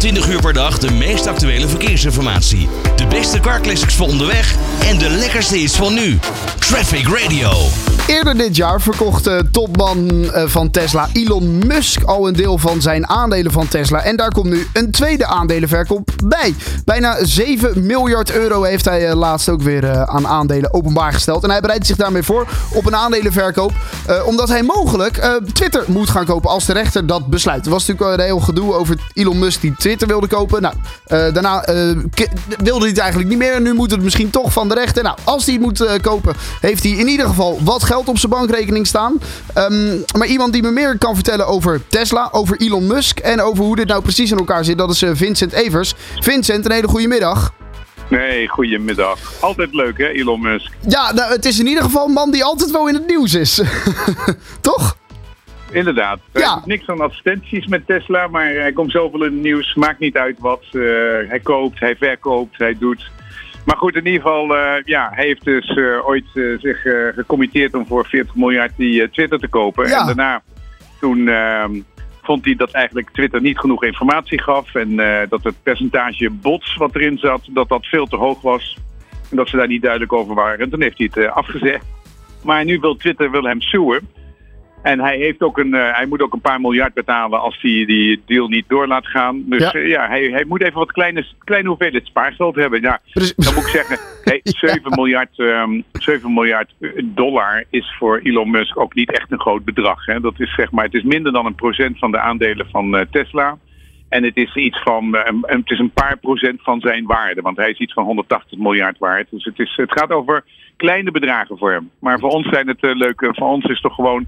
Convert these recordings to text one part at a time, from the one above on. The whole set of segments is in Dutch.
24 uur per dag de meest actuele verkeersinformatie. De beste carclassics voor onderweg en de lekkerste is van nu. Traffic Radio. Eerder dit jaar verkocht uh, topman uh, van Tesla Elon Musk al een deel van zijn aandelen van Tesla. En daar komt nu een tweede aandelenverkoop bij. Bijna 7 miljard euro heeft hij uh, laatst ook weer aan aandelen openbaar gesteld. En hij bereidt zich daarmee voor op een aandelenverkoop. omdat hij mogelijk Twitter moet gaan kopen als de rechter dat besluit. Er was natuurlijk een heel gedoe over Elon Musk die Twitter wilde kopen. Nou, daarna wilde hij het eigenlijk niet meer. Nu moet het misschien toch van de rechter. Nou, als hij het moet kopen, heeft hij in ieder geval wat geld op zijn bankrekening staan. Um, maar iemand die me meer kan vertellen over Tesla, over Elon Musk en over hoe dit nou precies in elkaar zit, dat is uh, Vincent Evers. Vincent, een hele goede middag. Nee, goedemiddag. Altijd leuk hè, Elon Musk? Ja, nou, het is in ieder geval een man die altijd wel in het nieuws is. Toch? Inderdaad. Ja. niks aan advertenties met Tesla, maar hij komt zoveel in het nieuws. Maakt niet uit wat. Uh, hij koopt, hij verkoopt, hij doet. Maar goed, in ieder geval, uh, ja, hij heeft dus uh, ooit uh, zich gecommitteerd om voor 40 miljard die Twitter te kopen. Ja. En daarna, toen ehm, vond hij dat eigenlijk Twitter niet genoeg informatie gaf. En dat het percentage bots wat erin zat, dat dat veel te hoog was. En dat ze daar niet duidelijk over waren. En toen heeft hij het afgezegd. Maar nu wil Twitter wil hem suwen. En hij, heeft ook een, uh, hij moet ook een paar miljard betalen als hij die deal niet door laat gaan. Dus ja, uh, ja hij, hij moet even wat kleine, kleine hoeveelheid spaargeld hebben. Ja, dan moet ik zeggen, hey, 7, miljard, um, 7 miljard dollar is voor Elon Musk ook niet echt een groot bedrag. Hè. Dat is, zeg maar, het is minder dan een procent van de aandelen van uh, Tesla. En het is iets van, het is een paar procent van zijn waarde. Want hij is iets van 180 miljard waard. Dus het, is, het gaat over kleine bedragen voor hem. Maar voor ons zijn het leuke. Voor ons is het toch gewoon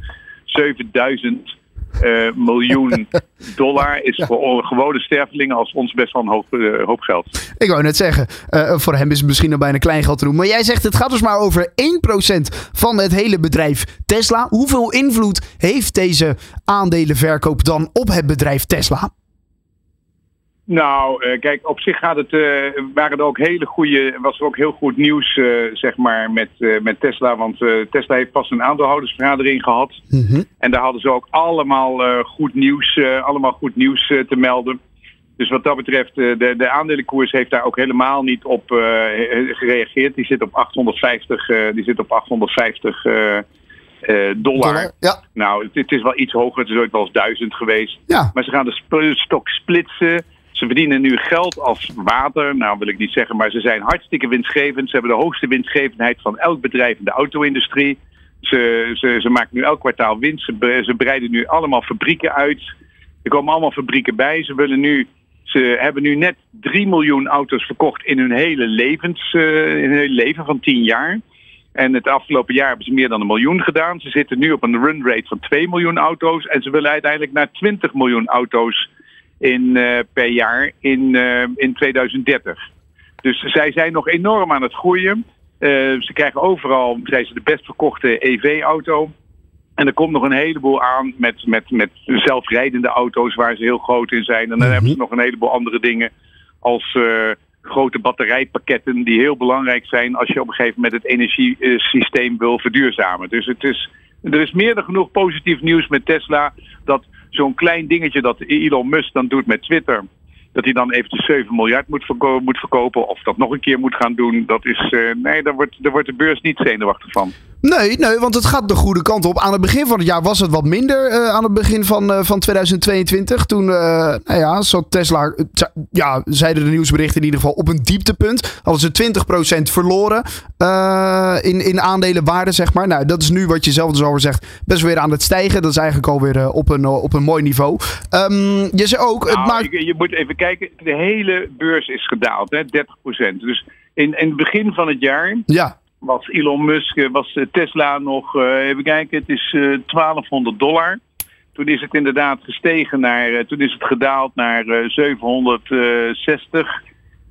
7000 uh, miljoen dollar is voor gewone stervelingen als ons best wel een hoop, uh, hoop geld. Ik wou net zeggen, uh, voor hem is het misschien nog bijna klein geld te doen. Maar jij zegt het gaat dus maar over 1% van het hele bedrijf Tesla. Hoeveel invloed heeft deze aandelenverkoop dan op het bedrijf Tesla? Nou, uh, kijk, op zich gaat het, uh, waren er ook hele goede, was er ook heel goed nieuws, uh, zeg maar, met, met Tesla. Want Tesla heeft pas een aandeelhoudersvergadering gehad. Mm -hmm. En daar hadden ze ook allemaal goed nieuws, allemaal goed nieuws te melden. Dus wat dat betreft, de, de aandelenkoers heeft daar ook helemaal niet op gereageerd. Die zit op 850, die zit op 850 dollar. dollar ja. Nou, het, het, is wel iets hoger, het is ooit wel eens duizend geweest. Ja. Maar ze gaan de stok splitsen. Ze verdienen nu geld als water. Nou wil ik niet zeggen, maar ze zijn hartstikke winstgevend. Ze hebben de hoogste winstgevendheid van elk bedrijf in de auto-industrie. Ze, ze, ze maken nu elk kwartaal winst. Ze, ze breiden nu allemaal fabrieken uit. Er komen allemaal fabrieken bij. Ze willen nu ze hebben nu net 3 miljoen auto's verkocht in hun hele, levens, uh, in hun leven van 10 jaar. En het afgelopen jaar hebben ze meer dan een miljoen gedaan. Ze zitten nu op een run rate van 2 miljoen auto's. En ze willen uiteindelijk naar 20 miljoen auto's in, uh, per jaar in, uh, in 2030. Dus zij zijn nog enorm aan het groeien. Uh, ze krijgen overal, zijn ze de best verkochte EV-auto. En er komt nog een heleboel aan met, met, met zelfrijdende auto's waar ze heel groot in zijn. En dan mm -hmm. hebben ze nog een heleboel andere dingen als uh, grote batterijpakketten die heel belangrijk zijn als je op een gegeven moment het energiesysteem wil verduurzamen. Dus het is, er is meer dan genoeg positief nieuws met Tesla dat zo'n klein dingetje dat Elon Musk dan doet met Twitter. Dat hij dan eventjes 7 miljard moet, verko moet verkopen of dat nog een keer moet gaan doen. Dat is, uh, nee, daar wordt, daar wordt de beurs niet zenuwachtig van. Nee, nee, want het gaat de goede kant op. Aan het begin van het jaar was het wat minder. Uh, aan het begin van, uh, van 2022. Toen uh, nou ja, zat Tesla, ja, zeiden de nieuwsberichten in ieder geval, op een dieptepunt. Hadden ze 20% verloren in, in aandelenwaarde, zeg maar. Nou, dat is nu wat je zelf dus over zegt, best weer aan het stijgen. Dat is eigenlijk alweer op, een, op een mooi niveau. Um, je zei ook... Nou, het maakt... je, je, moet even kijken, de hele beurs is gedaald, hè, 30%. Dus in, in het begin van het jaar... Ja was Elon Musk, was Tesla nog, uh, even kijken, het is uh, 1200 dollar. Toen is het inderdaad gestegen naar, toen is het gedaald naar 760.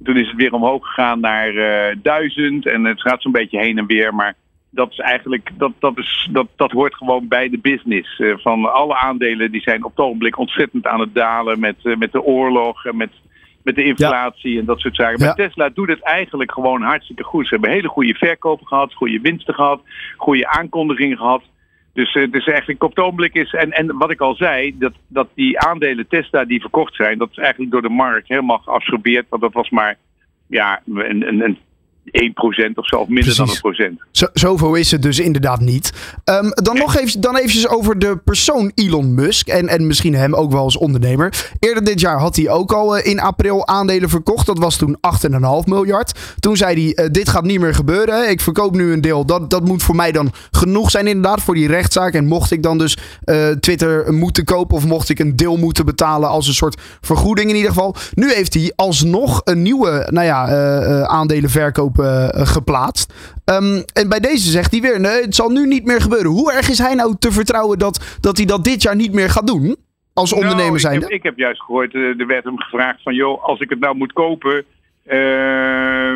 Toen is het weer omhoog gegaan naar 1000 en het gaat zo'n beetje heen en weer. Maar dat is eigenlijk, dat, dat, is, dat, dat hoort gewoon bij de business. van alle aandelen die zijn op het ogenblik ontzettend aan het dalen met, met de oorlog en met met de inflatie ja. en dat soort zaken. Maar ja. Tesla doet het eigenlijk gewoon hartstikke goed. Ze hebben hele goede verkopen gehad, goede winsten gehad, goede aankondigingen gehad. Dus het is eigenlijk op het ogenblik is. En, en wat ik al zei, dat, dat die aandelen Tesla die verkocht zijn, dat is eigenlijk door de markt helemaal geabsorbeerd. Want dat was maar ja, een, een, een 1% of zo, of minder dan een procent. Zo, zoveel is het dus inderdaad niet. Um, dan nog even dan eventjes over de persoon Elon Musk. En, en misschien hem ook wel als ondernemer. Eerder dit jaar had hij ook al uh, in april aandelen verkocht. Dat was toen 8,5 miljard. Toen zei hij: uh, Dit gaat niet meer gebeuren. Ik verkoop nu een deel. Dat, dat moet voor mij dan genoeg zijn, inderdaad, voor die rechtszaak. En mocht ik dan dus uh, Twitter moeten kopen. of mocht ik een deel moeten betalen als een soort vergoeding in ieder geval. Nu heeft hij alsnog een nieuwe nou ja, aandelenverkoop uh, geplaatst. Um, en bij deze zegt hij weer: nee, het zal nu niet meer gebeuren. Hoe erg is hij nou te vertrouwen dat, dat hij dat dit jaar niet meer gaat doen? Als nou, ondernemer zijn. Ik heb, ik heb juist gehoord, uh, er werd hem gevraagd van joh, als ik het nou moet kopen. Uh,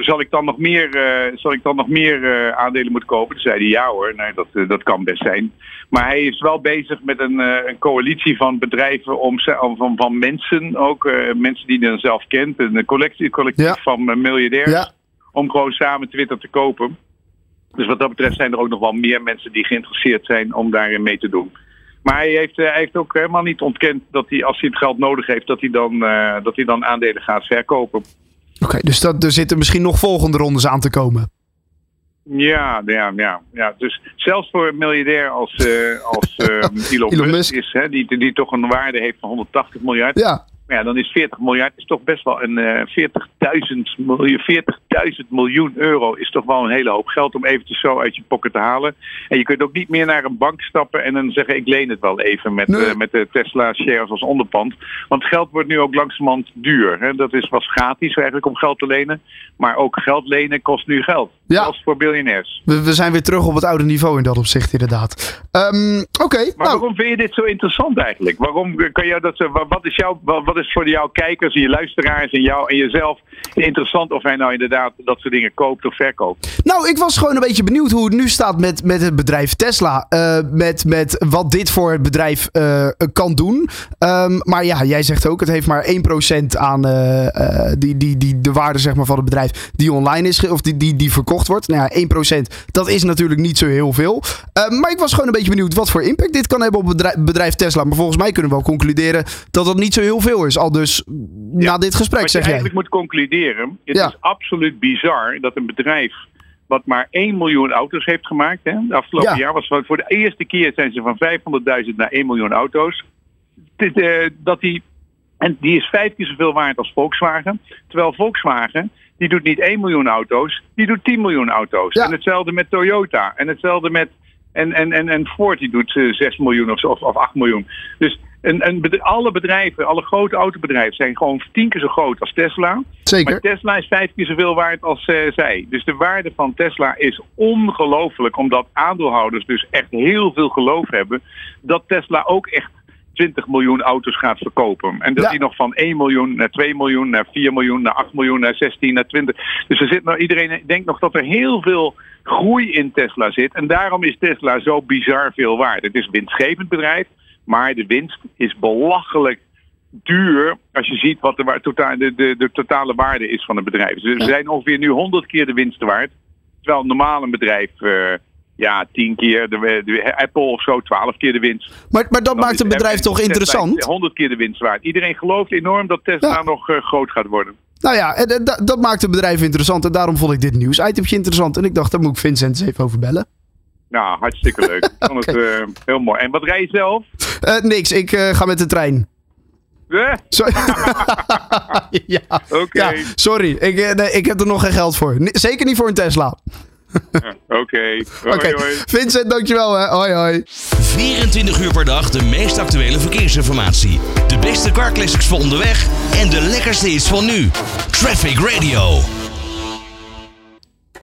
zal ik dan nog meer, uh, zal ik dan nog meer uh, aandelen moeten kopen? Toen zei hij ja hoor, nee, dat, dat kan best zijn. Maar hij is wel bezig met een, een coalitie van bedrijven om, van, van mensen, ook mensen die hij dan zelf kent. Een collectie, collectief ja. van miljardairs. Ja om gewoon samen Twitter te kopen. Dus wat dat betreft zijn er ook nog wel meer mensen die geïnteresseerd zijn om daarin mee te doen. Maar hij heeft, hij heeft ook helemaal niet ontkend dat hij, als hij het geld nodig heeft, dat hij dan, uh, dat hij dan aandelen gaat verkopen. Oké, okay, dus dat, er zitten misschien nog volgende rondes aan te komen. Ja, ja, ja, ja. Dus zelfs voor een miljardair als, uh, als uh, Elon, Elon, Musk, is, hè, die, die toch een waarde heeft van 180 miljard. Ja. Ja, dan is 40 miljard is toch best wel een uh, 40.000 miljoen, 40 miljoen euro is toch wel een hele hoop geld om eventjes zo uit je pocket te halen. En je kunt ook niet meer naar een bank stappen en dan zeggen ik leen het wel even met, nee. uh, met de Tesla shares als onderpand. Want geld wordt nu ook langzamerhand duur. Hè? Dat is, was gratis eigenlijk om geld te lenen. Maar ook geld lenen kost nu geld. Ja. Zelfs voor biljonairs. We, we, zijn weer terug op het oude niveau in dat opzicht inderdaad. Um, Oké. Okay, maar nou. waarom vind je dit zo interessant eigenlijk? Waarom kan je dat, wat is jouw... Wat is voor jouw kijkers en je luisteraars en jou en jezelf interessant of hij nou inderdaad dat soort dingen koopt of verkoopt? Nou, ik was gewoon een beetje benieuwd hoe het nu staat met, met het bedrijf Tesla. Uh, met, met wat dit voor het bedrijf uh, kan doen. Um, maar ja, jij zegt ook, het heeft maar 1% aan uh, die, die, die, de waarde zeg maar, van het bedrijf die online is, of die, die, die verkocht wordt. Nou ja, 1% dat is natuurlijk niet zo heel veel. maar ik was gewoon een beetje benieuwd wat voor impact dit kan hebben op het bedrijf, bedrijf Tesla. Maar volgens mij kunnen we wel concluderen dat dat niet zo heel veel is. Al dus ja. na dit gesprek, zeg je jij. eigenlijk moet concluderen, het Ja. is absoluut bizar dat een bedrijf wat maar 1 miljoen auto's heeft gemaakt. Hè, de afgelopen Ja. jaar was voor de eerste keer zijn ze van 500.000 naar 1 miljoen auto's. Eh, dat die, en die is vijf keer zoveel waard als Volkswagen. Terwijl Volkswagen, die doet niet 1 miljoen auto's, die doet 10 miljoen auto's. Ja. En hetzelfde met Toyota. En hetzelfde met. En, en, en, en Ford, die doet eh, 6 miljoen of, zo, of, of 8 miljoen. Dus een, bedri- alle bedrijven, alle grote autobedrijven zijn gewoon tien keer zo groot als Tesla. Maar Zeker. Tesla is vijf keer zoveel waard als eh, zij. Dus de waarde van Tesla is ongelooflijk, omdat aandeelhouders dus echt heel veel geloof hebben dat Tesla ook echt 20 miljoen auto's gaat verkopen. En dat Ja. die nog van 1 miljoen naar 2 miljoen, naar 4 miljoen, naar 8 miljoen, naar 16, naar 20. Dus er zit nog, iedereen denkt nog dat er heel veel groei in Tesla zit. En daarom is Tesla zo bizar veel waard. Het is een winstgevend bedrijf, maar de winst is belachelijk duur als je ziet wat de, totaal, de, de, de totale waarde is van een bedrijf. Dus ze zijn ongeveer nu 100 keer de winst waard. Terwijl normaal een bedrijf eh, ja, 10 keer, de, de, Apple of zo, 12 keer de winst. Maar, maar dat Dan maakt een bedrijf toch interessant? 100 keer de winst waard. Iedereen gelooft enorm dat Tesla Ja. nog eh, groot gaat worden. Nou ja, en, en da- dat maakt een bedrijf interessant. En daarom vond ik dit nieuwsitempje interessant. En ik dacht, daar moet ik Vincent eens even over bellen. Nou, hartstikke leuk. Ik vond het eh, heel mooi. En wat rij je zelf? Eh, niks, ik eh, ga met de trein. Eh, Sorry. ja. Oké. ja, sorry. Ik, eh, nee, ik heb er nog geen geld voor. Zeker niet voor een Tesla. Oké. Oké. Vincent, dankjewel. Hè. Hoi, hoi. 24 uur per dag de meest actuele verkeersinformatie. De beste car classics voor onderweg en de lekkerste hits van nu. Traffic Radio.